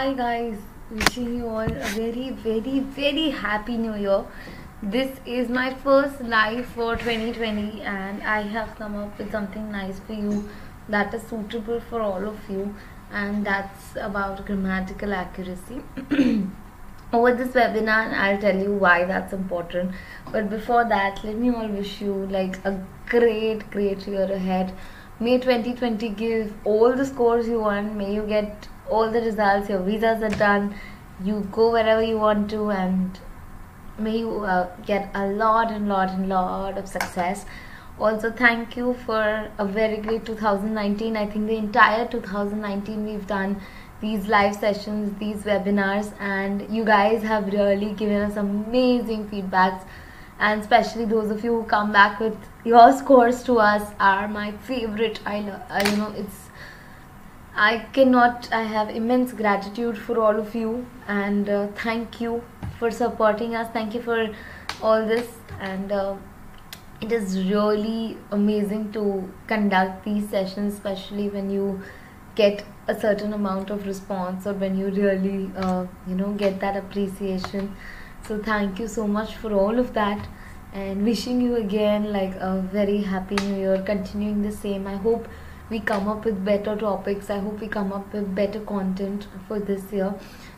Hi guys, wishing you all a very, very, very happy new year. This is my first live for 2020, and I have come up with something nice for you that is suitable for all of you, and that's about grammatical accuracy. Over this webinar, I'll tell you why that's important. But before that, let me all wish you like a great, great year ahead. May 2020 give all the scores you want. May you get all the results. Your visas are done. You go wherever you want to, and may you uh, get a lot and lot and lot of success. Also, thank you for a very great 2019. I think the entire 2019 we've done these live sessions, these webinars, and you guys have really given us amazing feedbacks. And especially those of you who come back with your scores to us are my favorite. I love, you know, it's I cannot. I have immense gratitude for all of you, and uh, thank you for supporting us. Thank you for all this, and uh, it is really amazing to conduct these sessions, especially when you get a certain amount of response or when you really, uh, you know, get that appreciation. So thank you so much for all of that and wishing you again like a very happy new year continuing the same i hope we come up with better topics. I hope we come up with better content for this year.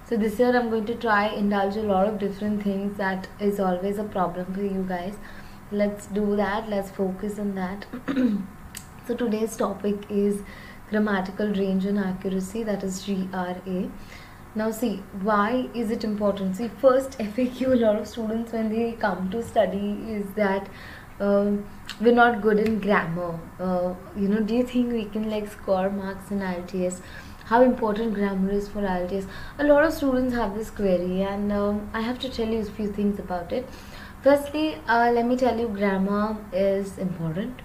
So this year i'm going to try indulge a lot of different things that is always a problem for you guys. Let's do that. Let's focus on that. So today's topic is grammatical range and accuracy that is gra now see why is it important? See first faq a lot of students when they come to study is that um, we're not good in grammar. Uh, you know do you think we can like score marks in IELTS how important grammar is for IELTS a lot of students have this query and um, I have to tell you a few things about it. Firstly uh, let me tell you grammar is important.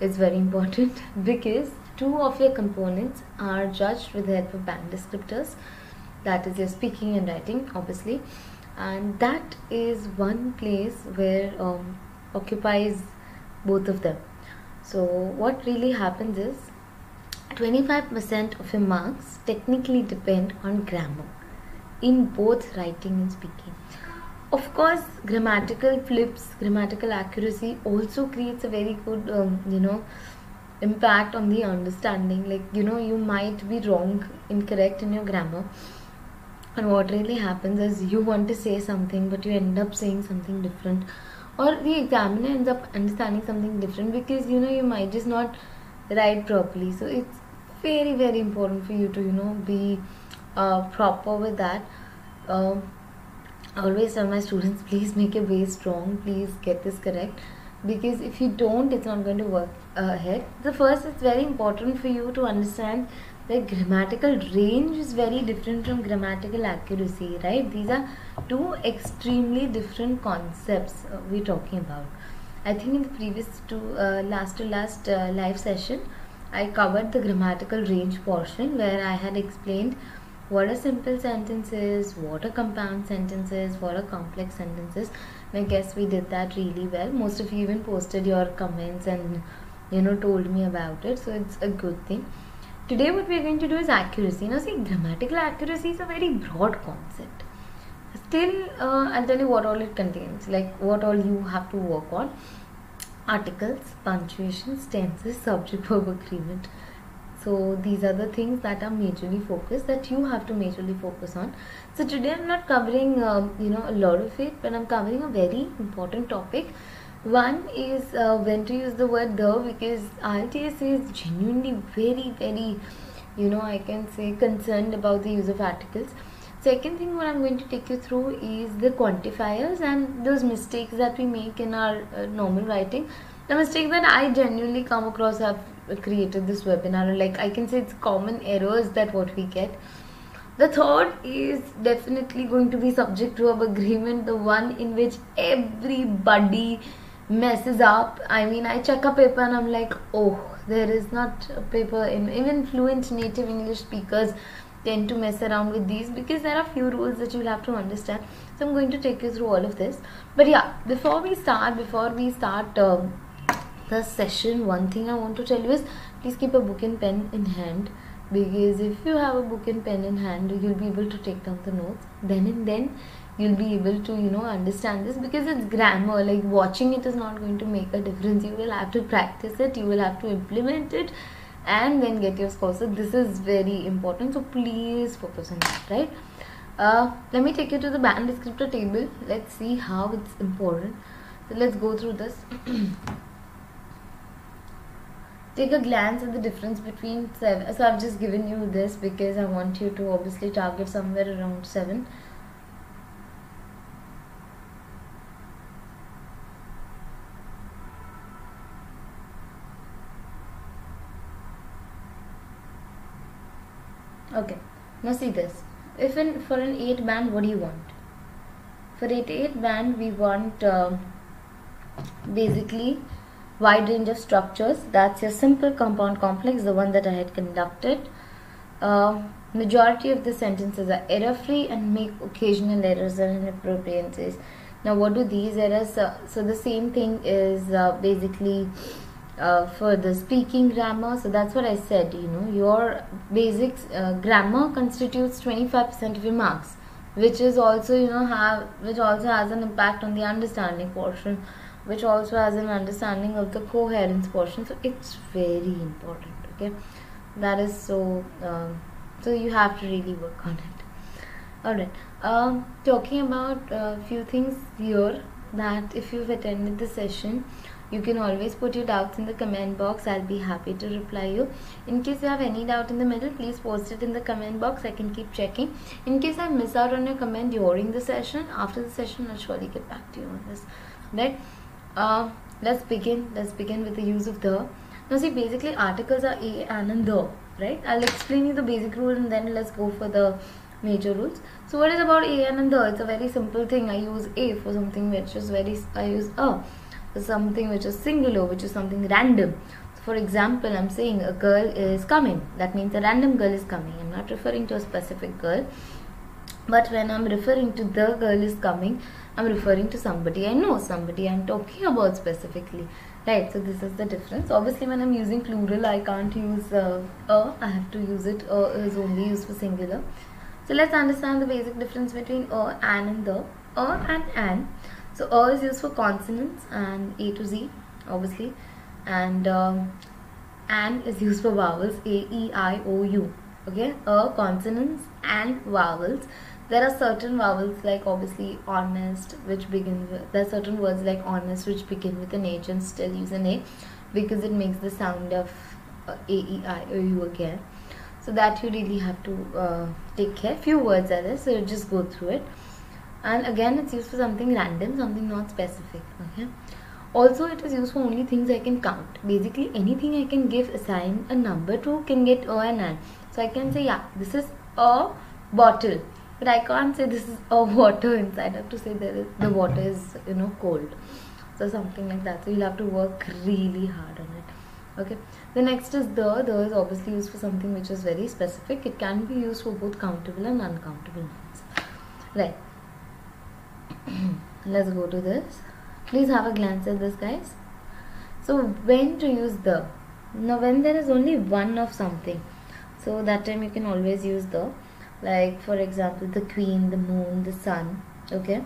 It's very important because two of your components are judged with the help of band descriptors. That is your speaking and writing obviously. And that is one place where um, occupies both of them. So what really happens is 25% of your marks technically depend on grammar in both writing and speaking. Of course grammatical flips grammatical accuracy also creates a very good um, you know impact on the understanding. Like you know you might be wrong incorrect in your grammar. And what really happens is you want to say something but you end up saying something different or the examiner ends up understanding something different because you know you might just not write properly. So it's very very important for you to you know be uh, proper with that. I always tell my students please make your base strong. Please get this correct. Because if you don't it's not going to work uh, ahead. The first it's very important for you to understand the grammatical range is very different from grammatical accuracy right? These are two extremely different concepts uh, we're talking about. I think in the previous two uh, last to last uh, live session i covered the grammatical range portion where i had explained what are simple sentences what are compound sentences what are complex sentences. And i guess we did that really well. Most of you even posted your comments and you know told me about it. So it's a good thing Today what we are going to do is accuracy. Now see grammatical accuracy is a very broad concept. Still uh, I'll tell you what all it contains like what all you have to work on. Articles, punctuations, tenses, subject verb agreement. So these are the things that are majorly focused that you have to majorly focus on. So today I'm not covering uh, you know a lot of it but I'm covering a very important topic one is uh, when to use the word the because IELTS is genuinely very very you know I can say concerned about the use of articles. Second thing what I'm going to take you through is the quantifiers and those mistakes that we make in our uh, normal writing. The mistake that I genuinely come across have created this webinar like I can say it's common errors that what we get. The third is definitely going to be subject to agreement, the one in which everybody messes up. I mean, I check a paper and I'm like, oh, there is not a paper. In, even fluent native English speakers tend to mess around with these because there are few rules that you'll have to understand. So I'm going to take you through all of this. But yeah, before we start, before we start um, the session, one thing I want to tell you is please keep a book and pen in hand because if you have a book and pen in hand you'll be able to take down the notes then and then you'll be able to you know understand this because it's grammar. Like watching it is not going to make a difference. You will have to practice it. You will have to implement it. And then get your score. So this is very important. So please focus on that right? Uh, let me take you to the band descriptor table. Let's see how it's important. So let's go through this. Take a glance at the difference between 7 so I've just given you this because I want you to obviously target somewhere around 7 okay now see this. If in for an 8 band what do you want? For 8 8 band we want uh, basically wide range of structures. That's your simple compound complex the one that I had conducted. Uh, majority of the sentences are error free and make occasional errors and inappropriateness now what do these errors uh, so the same thing is uh, basically uh, for the speaking grammar. So that's what I said you know your basics uh, grammar constitutes 25% of your marks which is also you know have which also has an impact on the understanding portion which also has an understanding of the coherence portion. So it's very important okay? That is so uh, so you have to really work on it. All right. Um, talking about a few things here that if you've attended the session you can always put your doubts in the comment box. I'll be happy to reply you. In case you have any doubt in the middle please post it in the comment box. I can keep checking. In case i miss out on your comment during the session after the session i'll surely get back to you on this. Right uh, let's begin. Let's begin with the use of the. Now see basically articles are a an and the right? I'll explain you the basic rule and then let's go for the major rules. So what is about a and the? It's a very simple thing. I use a for something which is very i use a something which is singular, which is something random. For example, I'm saying a girl is coming. That means a random girl is coming. I'm not referring to a specific girl. But when I'm referring to the girl is coming, I'm referring to somebody I know, somebody I'm talking about specifically. Right, so this is the difference. Obviously, when I'm using plural, I can't use uh, a, I have to use it, a is only used for singular. So let's understand the basic difference between a, an and the. A and an so A is used for consonants and A to Z obviously. And um, AN is used for vowels A, E, I, O, U. Okay? A consonants and vowels. There are certain vowels like obviously honest which begin with there are certain words like honest which begin with an H and still use an A because it makes the sound of uh, A, E, I, O, U again. So that you really have to uh, take care. Few words are there so just go through it and again it's used for something random something not specific okay? Also it is used for only things i can count. Basically anything i can give assign a number to can get a and an. So i can say yeah this is a bottle. But i can't say this is a water inside. I have to say that the water is you know cold. So something like that. So you'll have to work really hard on it okay? The next is the the is obviously used for something which is very specific. It can be used for both countable and uncountable nouns right let's go to this. Please have a glance at this guys. So when to use the? Now when there is only one of something. So that time you can always use the like for example the queen the moon the sun okay?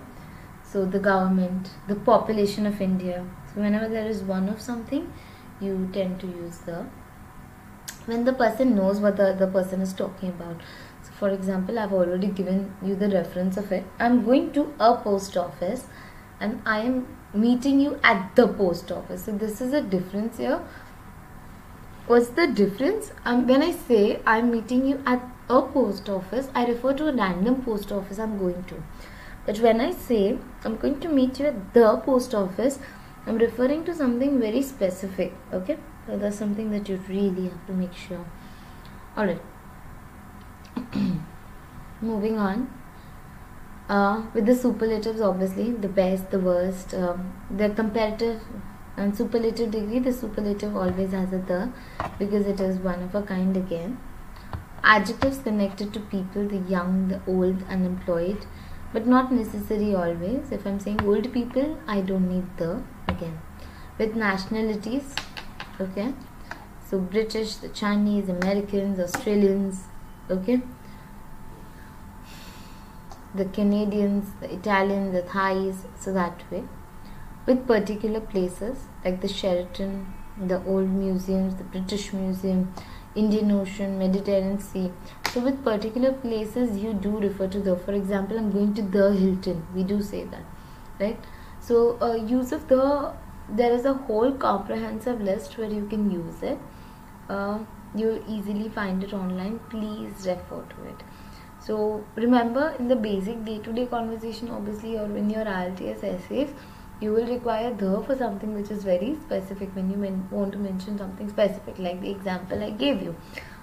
So the government the population of india. So whenever there is one of something you tend to use the. When the person knows what the other person is talking about for example I've already given you the reference of it. I'm going to a post office and I am meeting you at the post office. So this is a difference here. What's the difference? Um, when I say I'm meeting you at a post office I refer to a random post office I'm going to. But when I say I'm going to meet you at the post office I'm referring to something very specific okay? So that's something that you really have to make sure. Alright moving on. Uh, with the superlatives obviously the best the worst um, the comparative and superlative degree the superlative always has a the because it is one of a kind again. Adjectives connected to people the young the old unemployed but not necessary always. If i'm saying old people i don't need the again. With nationalities okay. So british the chinese americans australians okay? The canadians the italians the thais so that way. With particular places like the sheraton the old museums the british museum indian ocean mediterranean sea. So with particular places you do refer to the for example i'm going to the hilton. We do say that right? So uh, use of the there is a whole comprehensive list where you can use it. Uh, you'll easily find it online please refer to it. So remember in the basic day-to-day conversation obviously or in your IELTS essays you will require the for something which is very specific when you want to mention something specific like the example I gave you.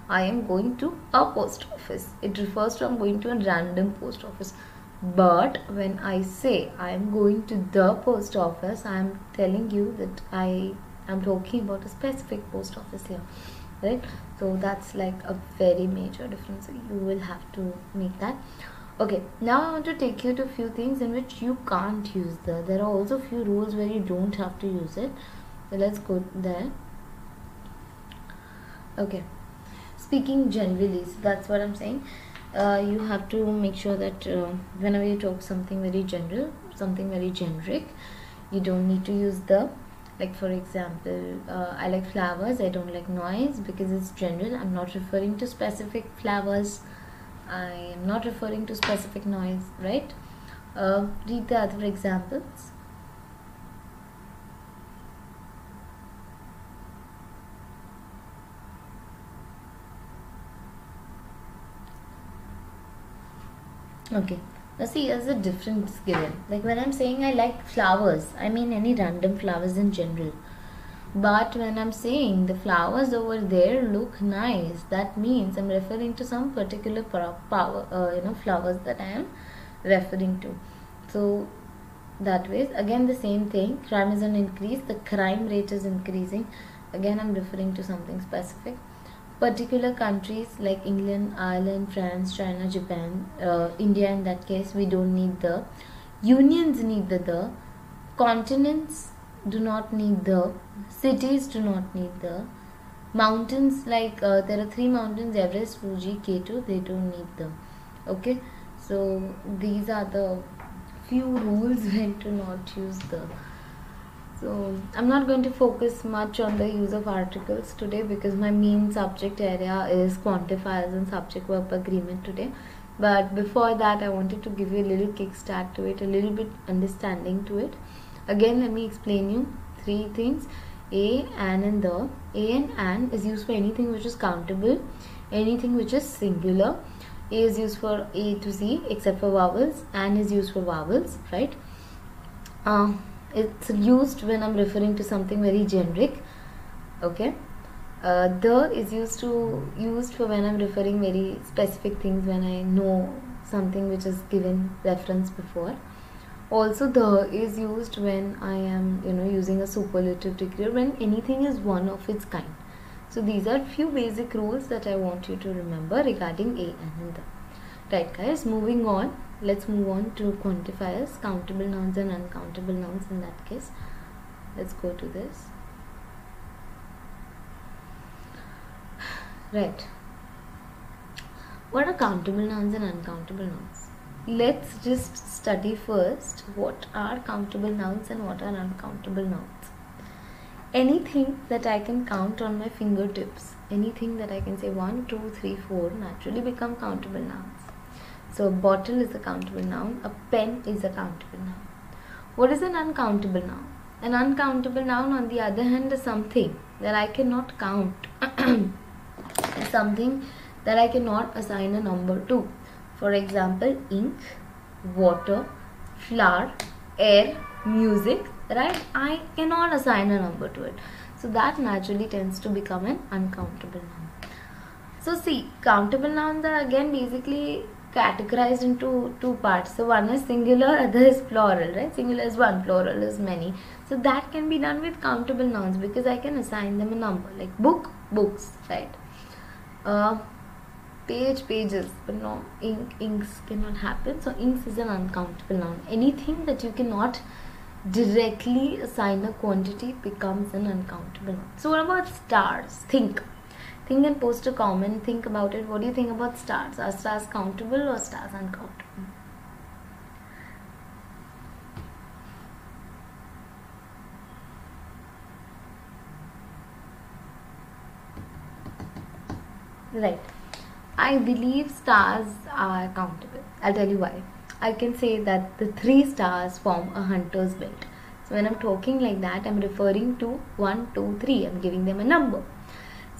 I am going to a post office. It refers to I'm going to a random post office. But when I say I am going to the post office I am telling you that I am talking about a specific post office here right so that's like a very major difference. You will have to make that. Okay now I want to take you to a few things in which you can't use the. There are also few rules where you don't have to use it. So let's go there. Okay. Speaking generally so that's what I'm saying. Uh, you have to make sure that uh, whenever you talk something very general something very generic you don't need to use the like for example uh, I like flowers I don't like noise because it's general. I'm not referring to specific flowers. I am not referring to specific noise right? Uh, read the other examples. Okay now see there's a difference given. Like when i'm saying i like flowers i mean any random flowers in general. But when i'm saying the flowers over there look nice that means i'm referring to some particular power uh, you know flowers that i am referring to. So that way again the same thing. Crime is an increase. The crime rate is increasing. Again i'm referring to something specific particular countries like England, Ireland, France, China, Japan, uh, India in that case we don't need the. Unions need the the. Continents do not need the. Cities do not need the. Mountains like uh, there are three mountains Everest, Fuji, K2 they don't need the. Okay so these are the few rules when to not use the so i'm not going to focus much on the use of articles today because my main subject area is quantifiers and subject verb agreement today. But before that i wanted to give you a little kickstart to it a little bit understanding to it. Again let me explain you three things. A and and the. A and an is used for anything which is countable anything which is singular. A is used for a to z except for vowels. And is used for vowels right? Uh, it's used when I'm referring to something very generic okay? Uh, the is used to used for when I'm referring very specific things when I know something which is given reference before. Also the is used when I am you know using a superlative degree when anything is one of its kind. So these are few basic rules that I want you to remember regarding a and the. Right guys moving on let's move on to quantifiers countable nouns and uncountable nouns in that case. Let's go to this. Right. What are countable nouns and uncountable nouns? Let's just study first what are countable nouns and what are uncountable nouns. Anything that I can count on my fingertips anything that I can say 1 2 3 4 naturally become countable nouns so a bottle is a countable noun. A pen is a countable noun. What is an uncountable noun? An uncountable noun on the other hand is something that I cannot count. something that I cannot assign a number to. For example, ink, water, flour, air, music, right? I cannot assign a number to it. So that naturally tends to become an uncountable noun. So see, countable nouns are again basically categorized into two parts. So one is singular, other is plural, right? Singular is one, plural is many. So that can be done with countable nouns because I can assign them a number like book, books, right? Uh, page, pages, but no ink, inks cannot happen. So inks is an uncountable noun. Anything that you cannot directly assign a quantity becomes an uncountable noun. So what about stars? Think. Think and post a comment. Think about it. What do you think about stars? Are stars countable or stars uncountable? Right. I believe stars are countable. I'll tell you why. I can say that the three stars form a hunter's belt. So when I'm talking like that, I'm referring to one, two, three. I'm giving them a number.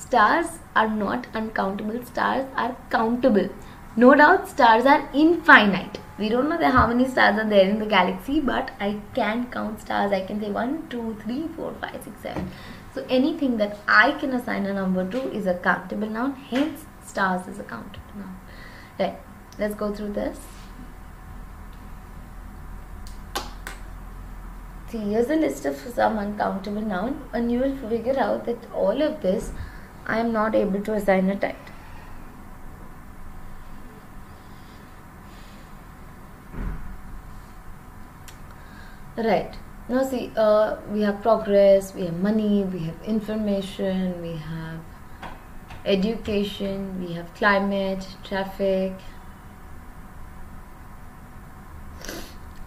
Stars are not uncountable. Stars are countable. No doubt, stars are infinite. We don't know how many stars are there in the galaxy, but I can count stars. I can say one, two, three, four, five, six, seven. So anything that I can assign a number to is a countable noun. Hence, stars is a countable noun. Right. Let's go through this. See, here's a list of some uncountable noun, and you will figure out that all of this I am not able to assign a type. Right. Now see, uh, we have progress, we have money, we have information, we have education, we have climate, traffic.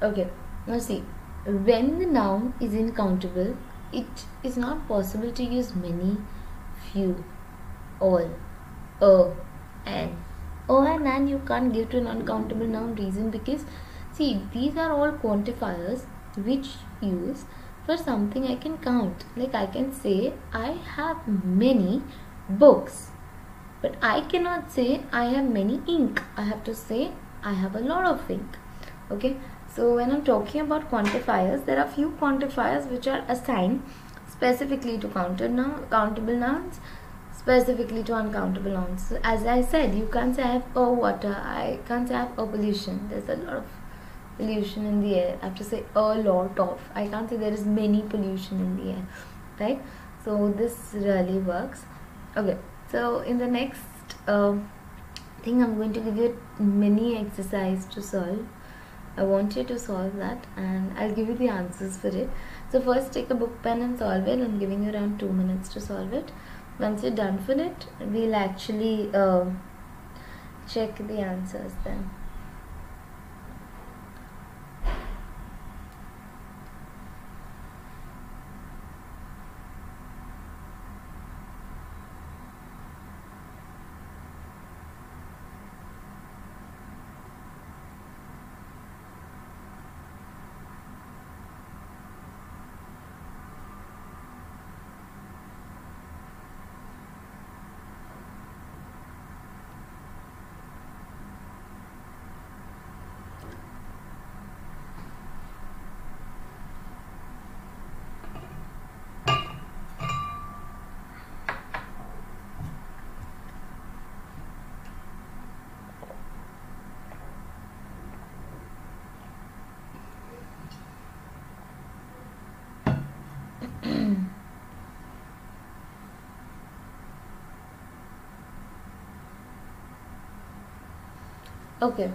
Okay, now see, when the noun is uncountable, it is not possible to use many, few, all, a, and. Oh and and you can't give to an uncountable noun reason because see these are all quantifiers which use for something I can count. Like I can say I have many books, but I cannot say I have many ink. I have to say I have a lot of ink. Okay, so when I'm talking about quantifiers, there are few quantifiers which are assigned specifically to noun, countable nouns specifically to uncountable nouns. So as I said, you can't say I have a water, I can't say I have a pollution. There's a lot of pollution in the air. I have to say a lot of. I can't say there is many pollution in the air, right? So this really works. Okay, so in the next uh, thing, I'm going to give you a mini exercise to solve. I want you to solve that and I'll give you the answers for it. So first take a book pen and solve it. I'm giving you around 2 minutes to solve it. Once you're done for it, we'll actually uh, check the answers then. Okay.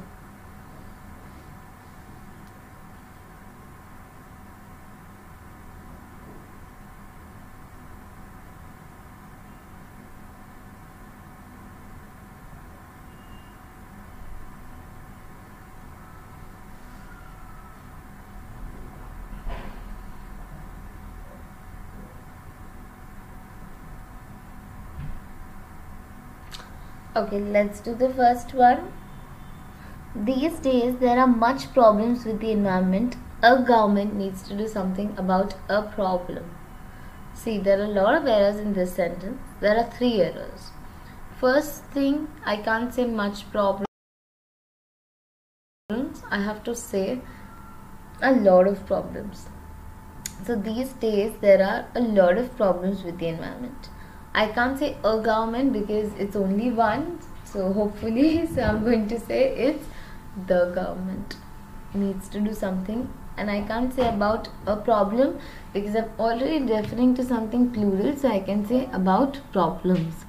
Okay, let's do the first one. These days, there are much problems with the environment. A government needs to do something about a problem. See, there are a lot of errors in this sentence. There are three errors. First thing, I can't say much problems. I have to say a lot of problems. So these days, there are a lot of problems with the environment. I can't say a government because it's only one. So hopefully, so I'm going to say it's the government needs to do something and I can't say about a problem because I'm already referring to something plural so I can say about problems.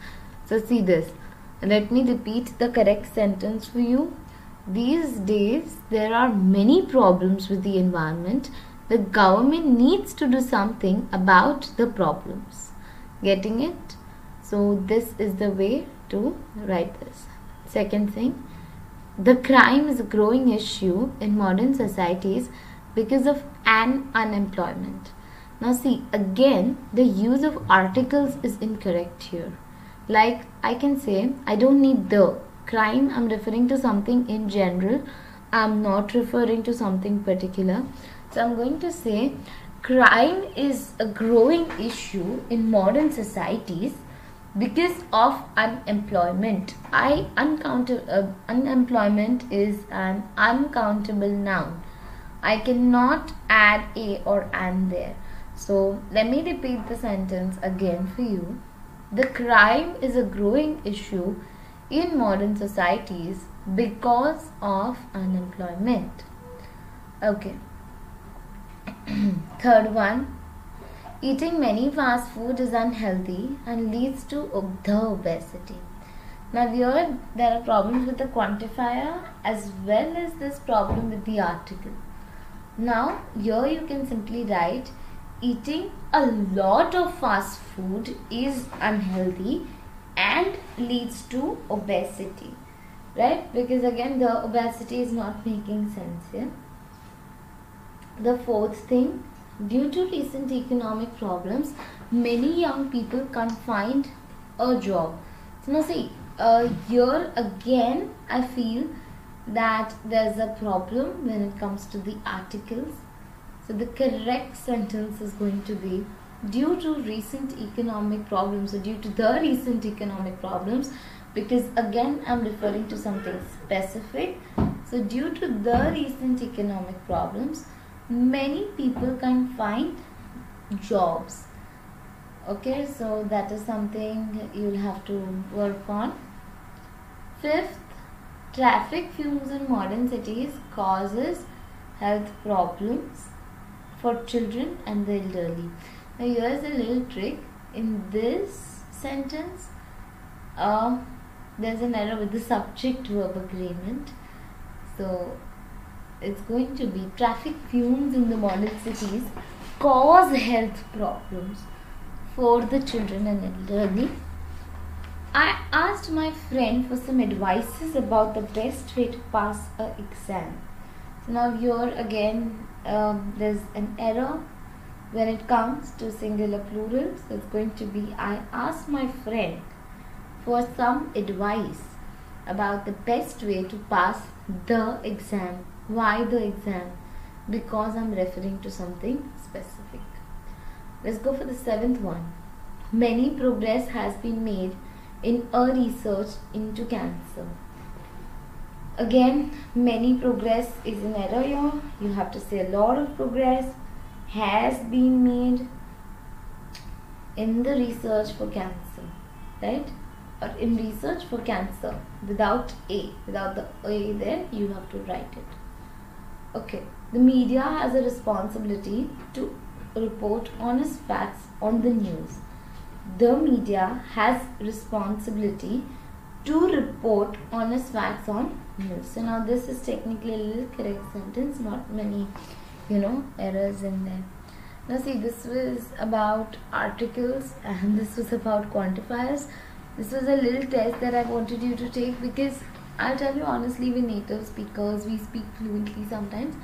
So see this. Let me repeat the correct sentence for you. These days there are many problems with the environment the government needs to do something about the problems. Getting it? So, this is the way to write this. Second thing, the crime is a growing issue in modern societies because of an unemployment. Now, see, again, the use of articles is incorrect here. Like, I can say, I don't need the crime, I'm referring to something in general, I'm not referring to something particular. So, I'm going to say, crime is a growing issue in modern societies because of unemployment. I uncountable uh, unemployment is an uncountable noun. I cannot add a or an there. So let me repeat the sentence again for you. The crime is a growing issue in modern societies because of unemployment. Okay. Third one Eating many fast food is unhealthy and leads to the obesity. Now here there are problems with the quantifier as well as this problem with the article. Now here you can simply write eating a lot of fast food is unhealthy and leads to obesity. Right? Because again the obesity is not making sense here. The fourth thing Due to recent economic problems, many young people can't find a job. So now see, uh, here again I feel that there's a problem when it comes to the articles. So the correct sentence is going to be due to recent economic problems or due to the recent economic problems because again I'm referring to something specific. So due to the recent economic problems, many people can find jobs. Okay so that is something you'll have to work on. Fifth traffic fumes in modern cities causes health problems for children and the elderly. Now here's a little trick. In this sentence uh, there's an error with the subject verb agreement. So it's going to be traffic fumes in the modern cities cause health problems for the children and elderly. I asked my friend for some advices about the best way to pass a exam. So now here again um, there's an error when it comes to singular plural. So it's going to be I asked my friend for some advice about the best way to pass the exam why the exam? Because I'm referring to something specific. Let's go for the seventh one. Many progress has been made in a research into cancer. Again, many progress is an error here. You have to say a lot of progress has been made in the research for cancer, right? Or in research for cancer without A, without the A there, you have to write it okay. The media has a responsibility to report honest facts on the news. The media has responsibility to report honest facts on news. So now this is technically a little correct sentence not many you know errors in there. Now see this was about articles and this was about quantifiers. This was a little test that i wanted you to take because I'll tell you honestly, we native speakers, we speak fluently sometimes.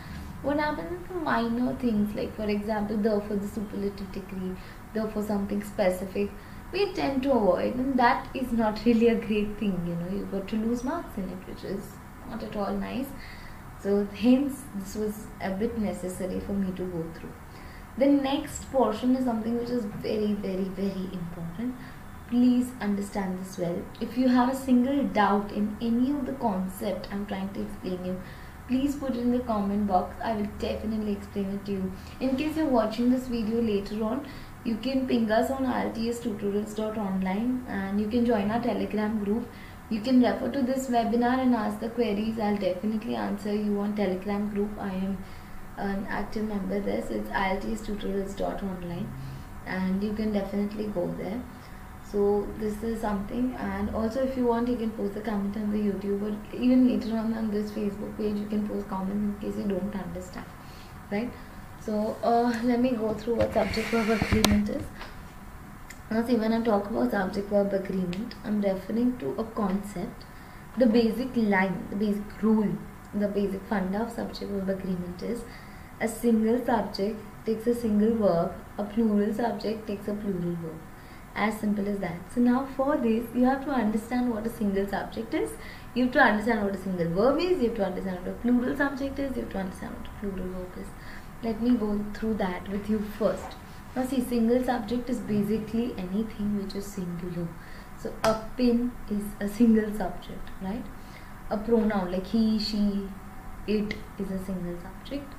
What happens is minor things, like for example, the for the superlative degree, the for something specific, we tend to avoid, and that is not really a great thing. You know, you've got to lose marks in it, which is not at all nice. So, hence, this was a bit necessary for me to go through. The next portion is something which is very, very, very important please understand this well. If you have a single doubt in any of the concept i'm trying to explain you please put it in the comment box. I will definitely explain it to you. In case you're watching this video later on you can ping us on ieltstutorials.online and you can join our telegram group. You can refer to this webinar and ask the queries. I'll definitely answer you on telegram group. I am an active member there so it's ieltstutorials.online and you can definitely go there so this is something and also if you want you can post a comment on the youtube or even later on on this facebook page you can post comments in case you don't understand right So uh, let me go through what subject verb agreement is. Now see when I talk about subject verb agreement, I'm referring to a concept, the basic line, the basic rule, the basic funda of subject verb agreement is a single subject takes a single verb, a plural subject takes a plural verb. As simple as that. So now for this, you have to understand what a single subject is. You have to understand what a single verb is. You have to understand what a plural subject is. You have to understand what a plural verb is. Let me go through that with you first. Now see, single subject is basically anything which is singular. So a pin is a single subject, right? A pronoun like he, she, it is a single subject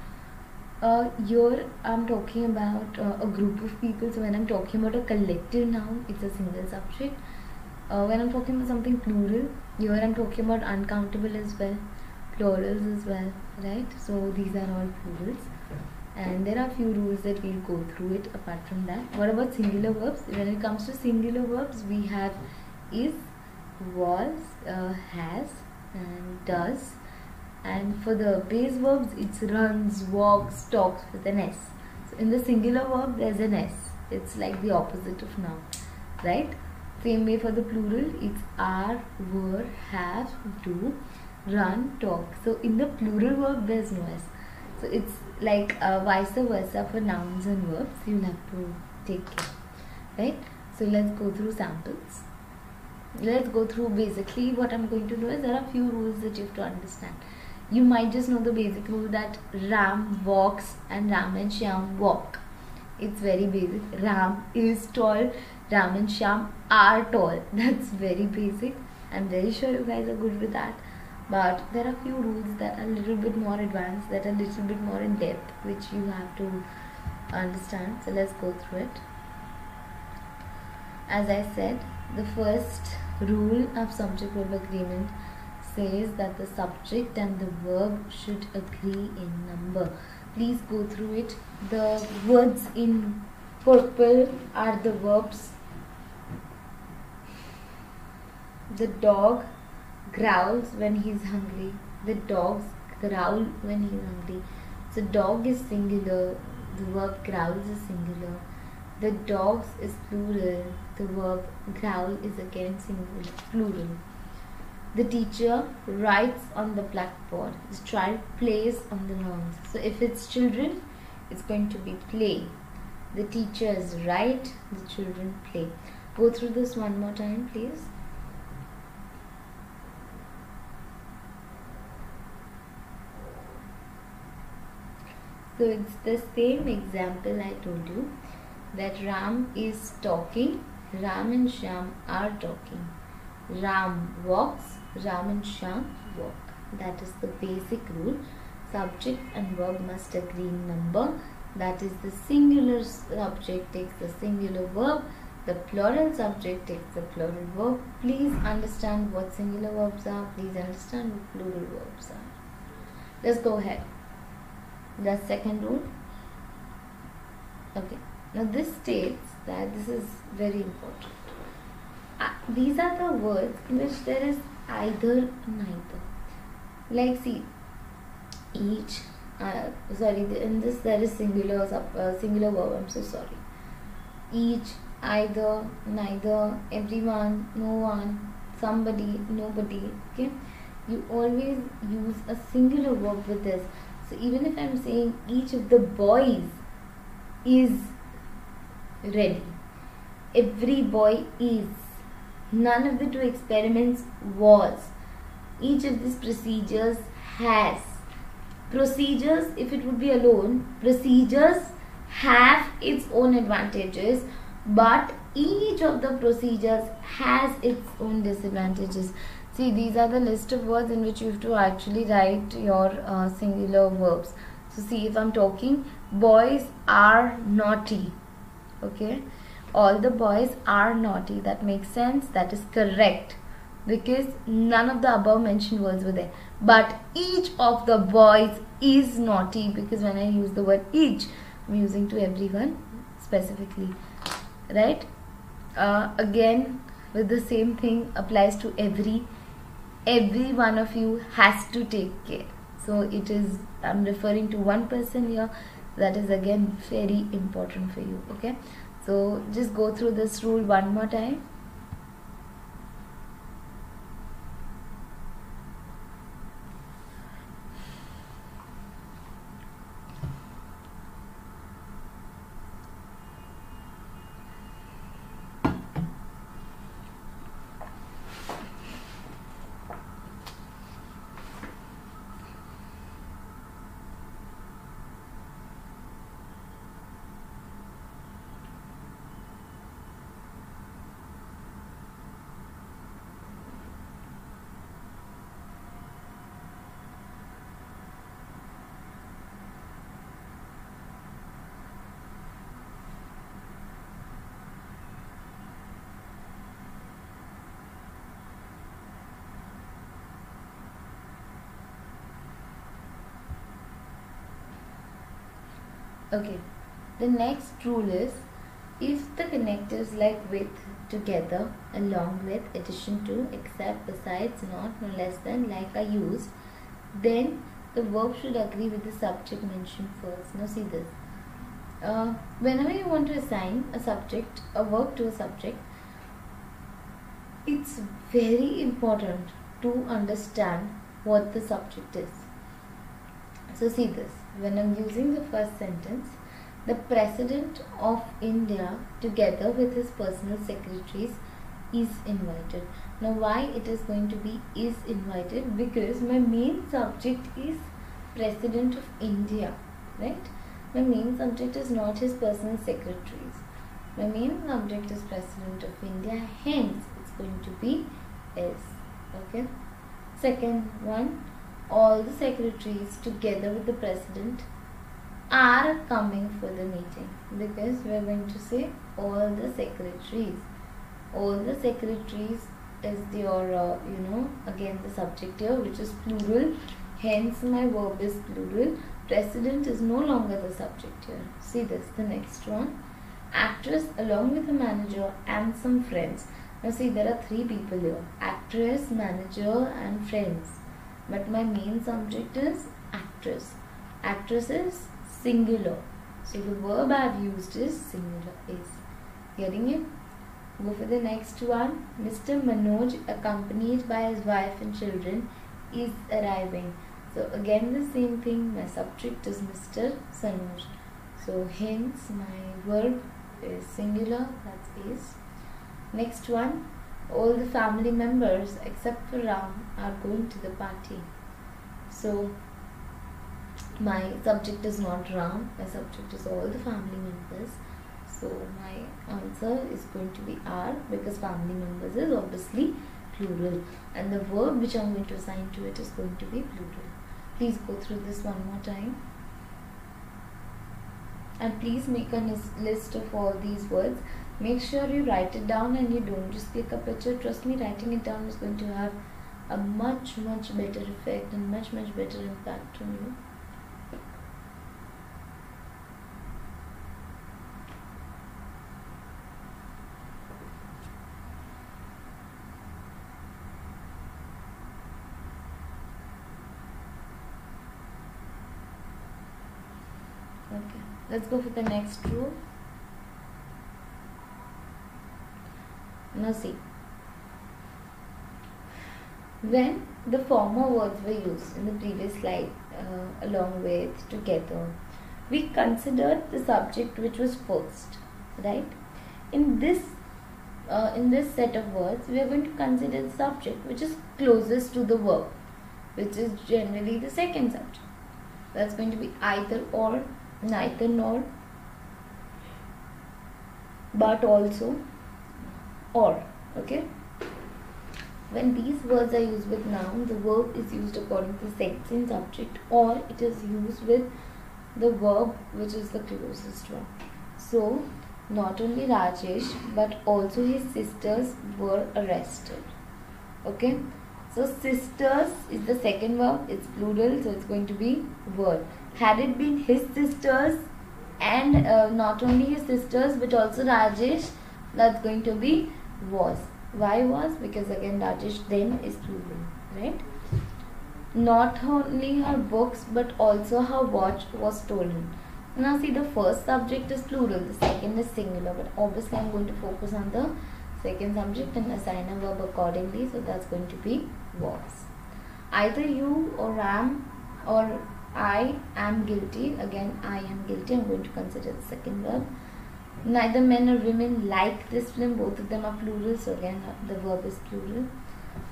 uh, here I'm talking about uh, a group of people. So when I'm talking about a collective noun, it's a single subject. Uh, when I'm talking about something plural, here I'm talking about uncountable as well, plurals as well, right? So these are all plurals. And there are few rules that we'll go through it apart from that. What about singular verbs? When it comes to singular verbs, we have is, was, uh, has, and does, and for the base verbs it's runs walks talks with an s. So in the singular verb there's an s. It's like the opposite of noun right? Same way for the plural it's are were have do run talk. So in the plural verb there's no s. So it's like uh, vice versa for nouns and verbs. You'll have to take care right? So let's go through samples. Let's go through basically what i'm going to do is there are few rules that you have to understand you might just know the basic rule that Ram walks and Ram and Shyam walk. It's very basic. Ram is tall, Ram and Shyam are tall. That's very basic. I'm very sure you guys are good with that. But there are few rules that are a little bit more advanced, that are a little bit more in depth, which you have to understand. So let's go through it. As I said, the first rule of subject verb agreement says that the subject and the verb should agree in number. Please go through it. The words in purple are the verbs. The dog growls when he's hungry. The dogs growl when he's hungry. So dog is singular. The verb growls is singular. The dogs is plural. The verb growl is again singular, plural. The teacher writes on the blackboard. The child plays on the lawns. So if it's children, it's going to be play. The teachers write, the children play. Go through this one more time, please. So it's the same example I told you that Ram is talking, Ram and Shyam are talking. Ram walks, Ram and Shyam walk. That is the basic rule. Subject and verb must agree in number. That is the singular subject takes the singular verb. The plural subject takes the plural verb. Please understand what singular verbs are. Please understand what plural verbs are. Let's go ahead. The second rule. Okay. Now this states that this is very important uh, these are the words in which there is either neither. Like see each uh, sorry in this there is singular uh, singular verb i'm so sorry. Each either neither everyone no one somebody nobody okay? You always use a singular verb with this. So even if i'm saying each of the boys is ready every boy is None of the two experiments was. Each of these procedures has. Procedures, if it would be alone, procedures have its own advantages, but each of the procedures has its own disadvantages. See, these are the list of words in which you have to actually write your uh, singular verbs. So, see, if I'm talking, boys are naughty. Okay all the boys are naughty. That makes sense. That is correct because none of the above mentioned words were there. But each of the boys is naughty because when I use the word each, I'm using to everyone specifically. Right? Uh, again, with the same thing applies to every. Every one of you has to take care. So it is, I'm referring to one person here that is again very important for you okay so just go through this rule one more time okay. The next rule is if the connectors like with together along with addition to except besides not no less than like are used then the verb should agree with the subject mentioned first. Now see this. Uh, whenever you want to assign a subject a verb to a subject it's very important to understand what the subject is. So see this when I'm using the first sentence, the President of India together with his personal secretaries is invited. Now why it is going to be is invited? Because my main subject is President of India, right? My main subject is not his personal secretaries. My main subject is President of India, hence it's going to be is. Okay. Second one, all the secretaries together with the president are coming for the meeting because we are going to say all the secretaries. All the secretaries is your uh, you know again the subject here which is plural hence my verb is plural. President is no longer the subject here. See this the next one. Actress along with the manager and some friends. Now see there are three people here. Actress manager and friends but my main subject is actress. Actress is singular. So the verb I have used is singular is. Getting it? Go for the next one. Mr. Manoj accompanied by his wife and children is arriving. So again the same thing. My subject is Mr. Sanoj. So hence my verb is singular. That is. Next one all the family members except for Ram are going to the party. So my subject is not Ram, my subject is all the family members. So my answer is going to be are because family members is obviously plural and the verb which I'm going to assign to it is going to be plural. Please go through this one more time and please make a list of all these words make sure you write it down and you don't just take a picture. Trust me writing it down is going to have a much much better effect and much much better impact on you. Okay let's go for the next rule see. When the former words were used in the previous slide uh, along with together we considered the subject which was first right? In this uh, in this set of words we are going to consider the subject which is closest to the verb which is generally the second subject. That's going to be either or neither nor but also or okay? When these words are used with noun the verb is used according to sex subject or it is used with the verb which is the closest one. So not only Rajesh but also his sisters were arrested. Okay? So sisters is the second verb. It's plural so it's going to be were had it been his sisters and uh, not only his sisters but also Rajesh that's going to be was. Why was? Because again Rajesh then is plural right? Not only her books but also her watch was stolen. Now see the first subject is plural the second is singular but obviously i'm going to focus on the second subject and assign a verb accordingly so that's going to be was. Either you or am or i am guilty again i am guilty i'm going to consider the second verb neither men or women like this film. Both of them are plural so again the verb is plural.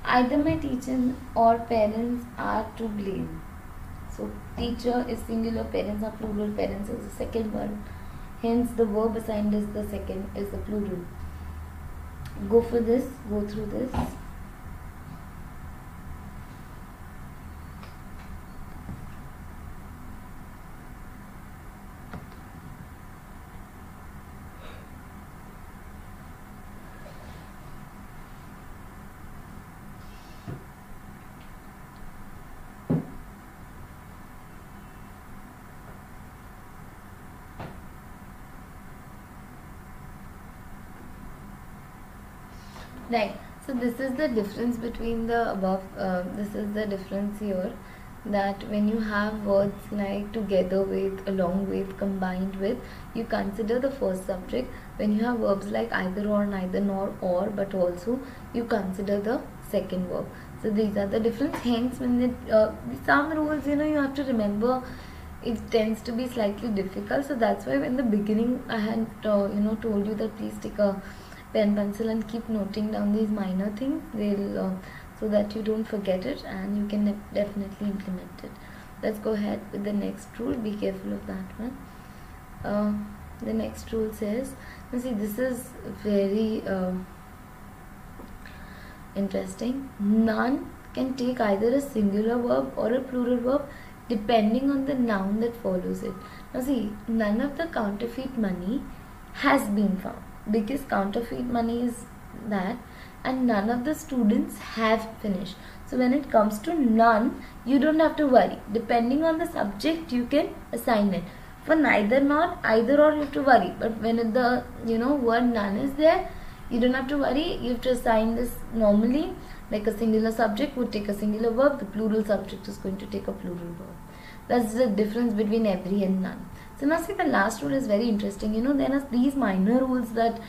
Either my teacher or parents are to blame. So teacher is singular parents are plural parents is the second one. Hence the verb assigned is the second is the plural. Go for this. Go through this right. So this is the difference between the above uh, this is the difference here that when you have words like together with along with combined with you consider the first subject. When you have verbs like either or neither nor or but also you consider the second verb. So these are the difference. Hence when it, uh, some rules you know you have to remember it tends to be slightly difficult. So that's why in the beginning i had uh, you know told you that please take a pen pencil and keep noting down these minor things. They'll uh, so that you don't forget it and you can definitely implement it. Let's go ahead with the next rule. Be careful of that one. Uh, the next rule says you see this is very uh, interesting. None can take either a singular verb or a plural verb depending on the noun that follows it. Now see none of the counterfeit money has been found because counterfeit money is that and none of the students have finished. So when it comes to none you don't have to worry. Depending on the subject you can assign it. For neither not either or you have to worry. But when the you know word none is there you don't have to worry. You have to assign this normally like a singular subject would take a singular verb. The plural subject is going to take a plural verb. That's the difference between every and none so now see the last rule is very interesting. You know there are these minor rules that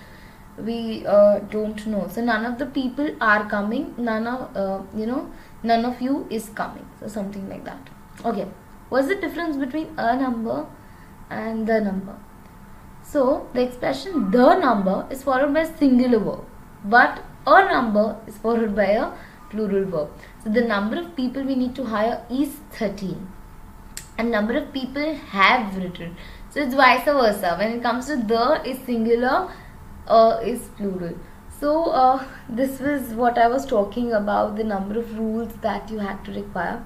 we uh, don't know. So none of the people are coming. None of uh, you know none of you is coming. So something like that. Okay. What's the difference between a number and the number? So the expression the number is followed by a singular verb, but a number is followed by a plural verb. So the number of people we need to hire is 13 and number of people have written. So it's vice versa. When it comes to the is singular, uh, is plural. So uh, this was what I was talking about the number of rules that you had to require.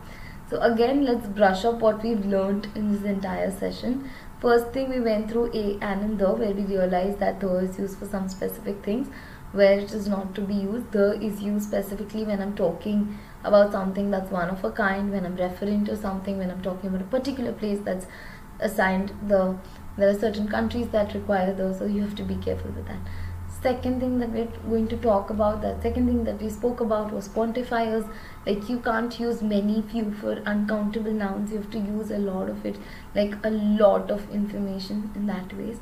So again let's brush up what we've learned in this entire session. First thing we went through a and and the where we realized that the is used for some specific things where it is not to be used. The is used specifically when I'm talking about something that's one of a kind when i'm referring to something when i'm talking about a particular place that's assigned the there are certain countries that require those so you have to be careful with that. Second thing that we're going to talk about the second thing that we spoke about was quantifiers. Like you can't use many few for uncountable nouns. You have to use a lot of it like a lot of information in that ways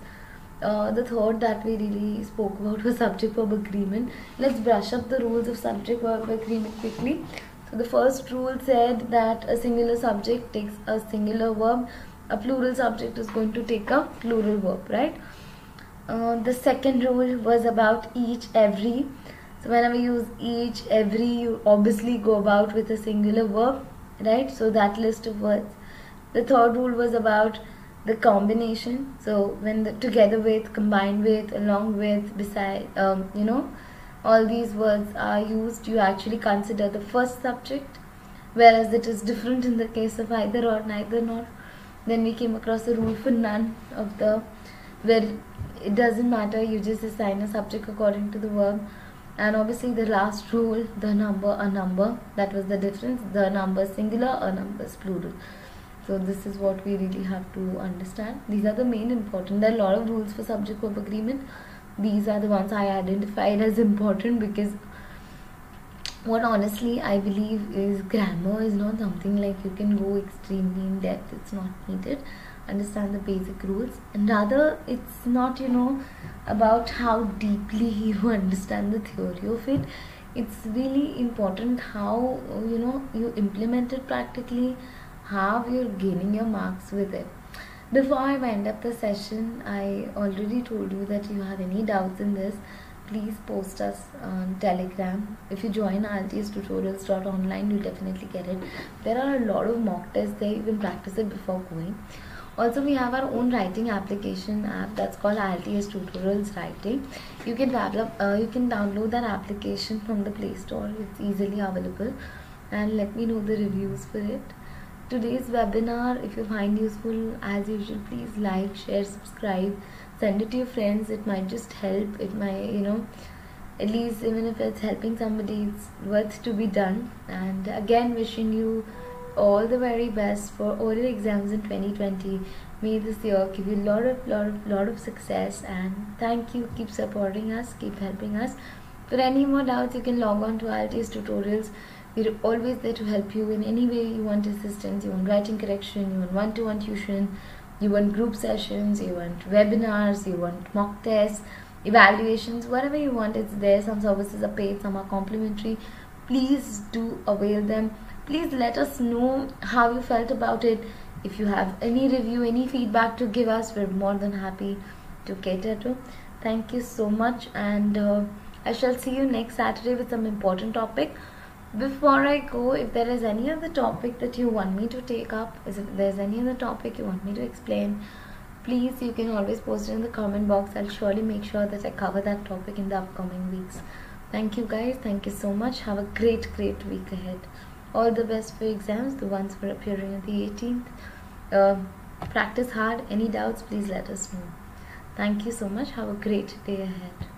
uh, the third that we really spoke about was subject verb agreement let's brush up the rules of subject verb agreement quickly so the first rule said that a singular subject takes a singular verb, a plural subject is going to take a plural verb, right? Uh, the second rule was about each, every. So whenever you use each, every, you obviously go about with a singular verb, right? So that list of words. The third rule was about the combination. So when the together with, combined with, along with, beside, um, you know, all these words are used you actually consider the first subject. Whereas it is different in the case of either or neither nor then we came across a rule for none of the where it doesn't matter you just assign a subject according to the verb. And obviously the last rule the number a number that was the difference the number singular a number is plural so this is what we really have to understand. These are the main important there are a lot of rules for subject verb agreement. These are the ones I identified as important because what honestly I believe is grammar is not something like you can go extremely in depth, it's not needed. understand the basic rules and rather it's not you know about how deeply you understand the theory of it. It's really important how you know you implement it practically how you're gaining your marks with it. Before i wind up the session i already told you that you have any doubts in this please post us on telegram. If you join tutorials.online you'll definitely get it. There are a lot of mock tests. There you can practice it before going. Also we have our own writing application app that's called IELTS tutorials writing. You can develop uh, you can download that application from the play store. It's easily available. And let me know the reviews for it today's webinar if you find useful as usual please like share subscribe send it to your friends. It might just help. It might you know at least even if it's helping somebody it's worth to be done. And again wishing you all the very best for oral exams in 2020 may this year give you a lot of lot of lot of success. And thank you. Keep supporting us. Keep helping us. For any more doubts you can log on to IELTS tutorials we're always there to help you in any way you want assistance. You want writing correction you want one-to-one tuition you want group sessions you want webinars you want mock tests evaluations whatever you want it's there. Some services are paid some are complimentary. Please do avail them. Please let us know how you felt about it. If you have any review any feedback to give us we're more than happy to cater to. Thank you so much and uh, i shall see you next saturday with some important topic before I go, if there is any other topic that you want me to take up, if there's any other topic you want me to explain, please you can always post it in the comment box. I'll surely make sure that I cover that topic in the upcoming weeks. Thank you guys. Thank you so much. Have a great, great week ahead. All the best for exams, the ones for appearing on the 18th. Uh, practice hard. Any doubts, please let us know. Thank you so much. Have a great day ahead.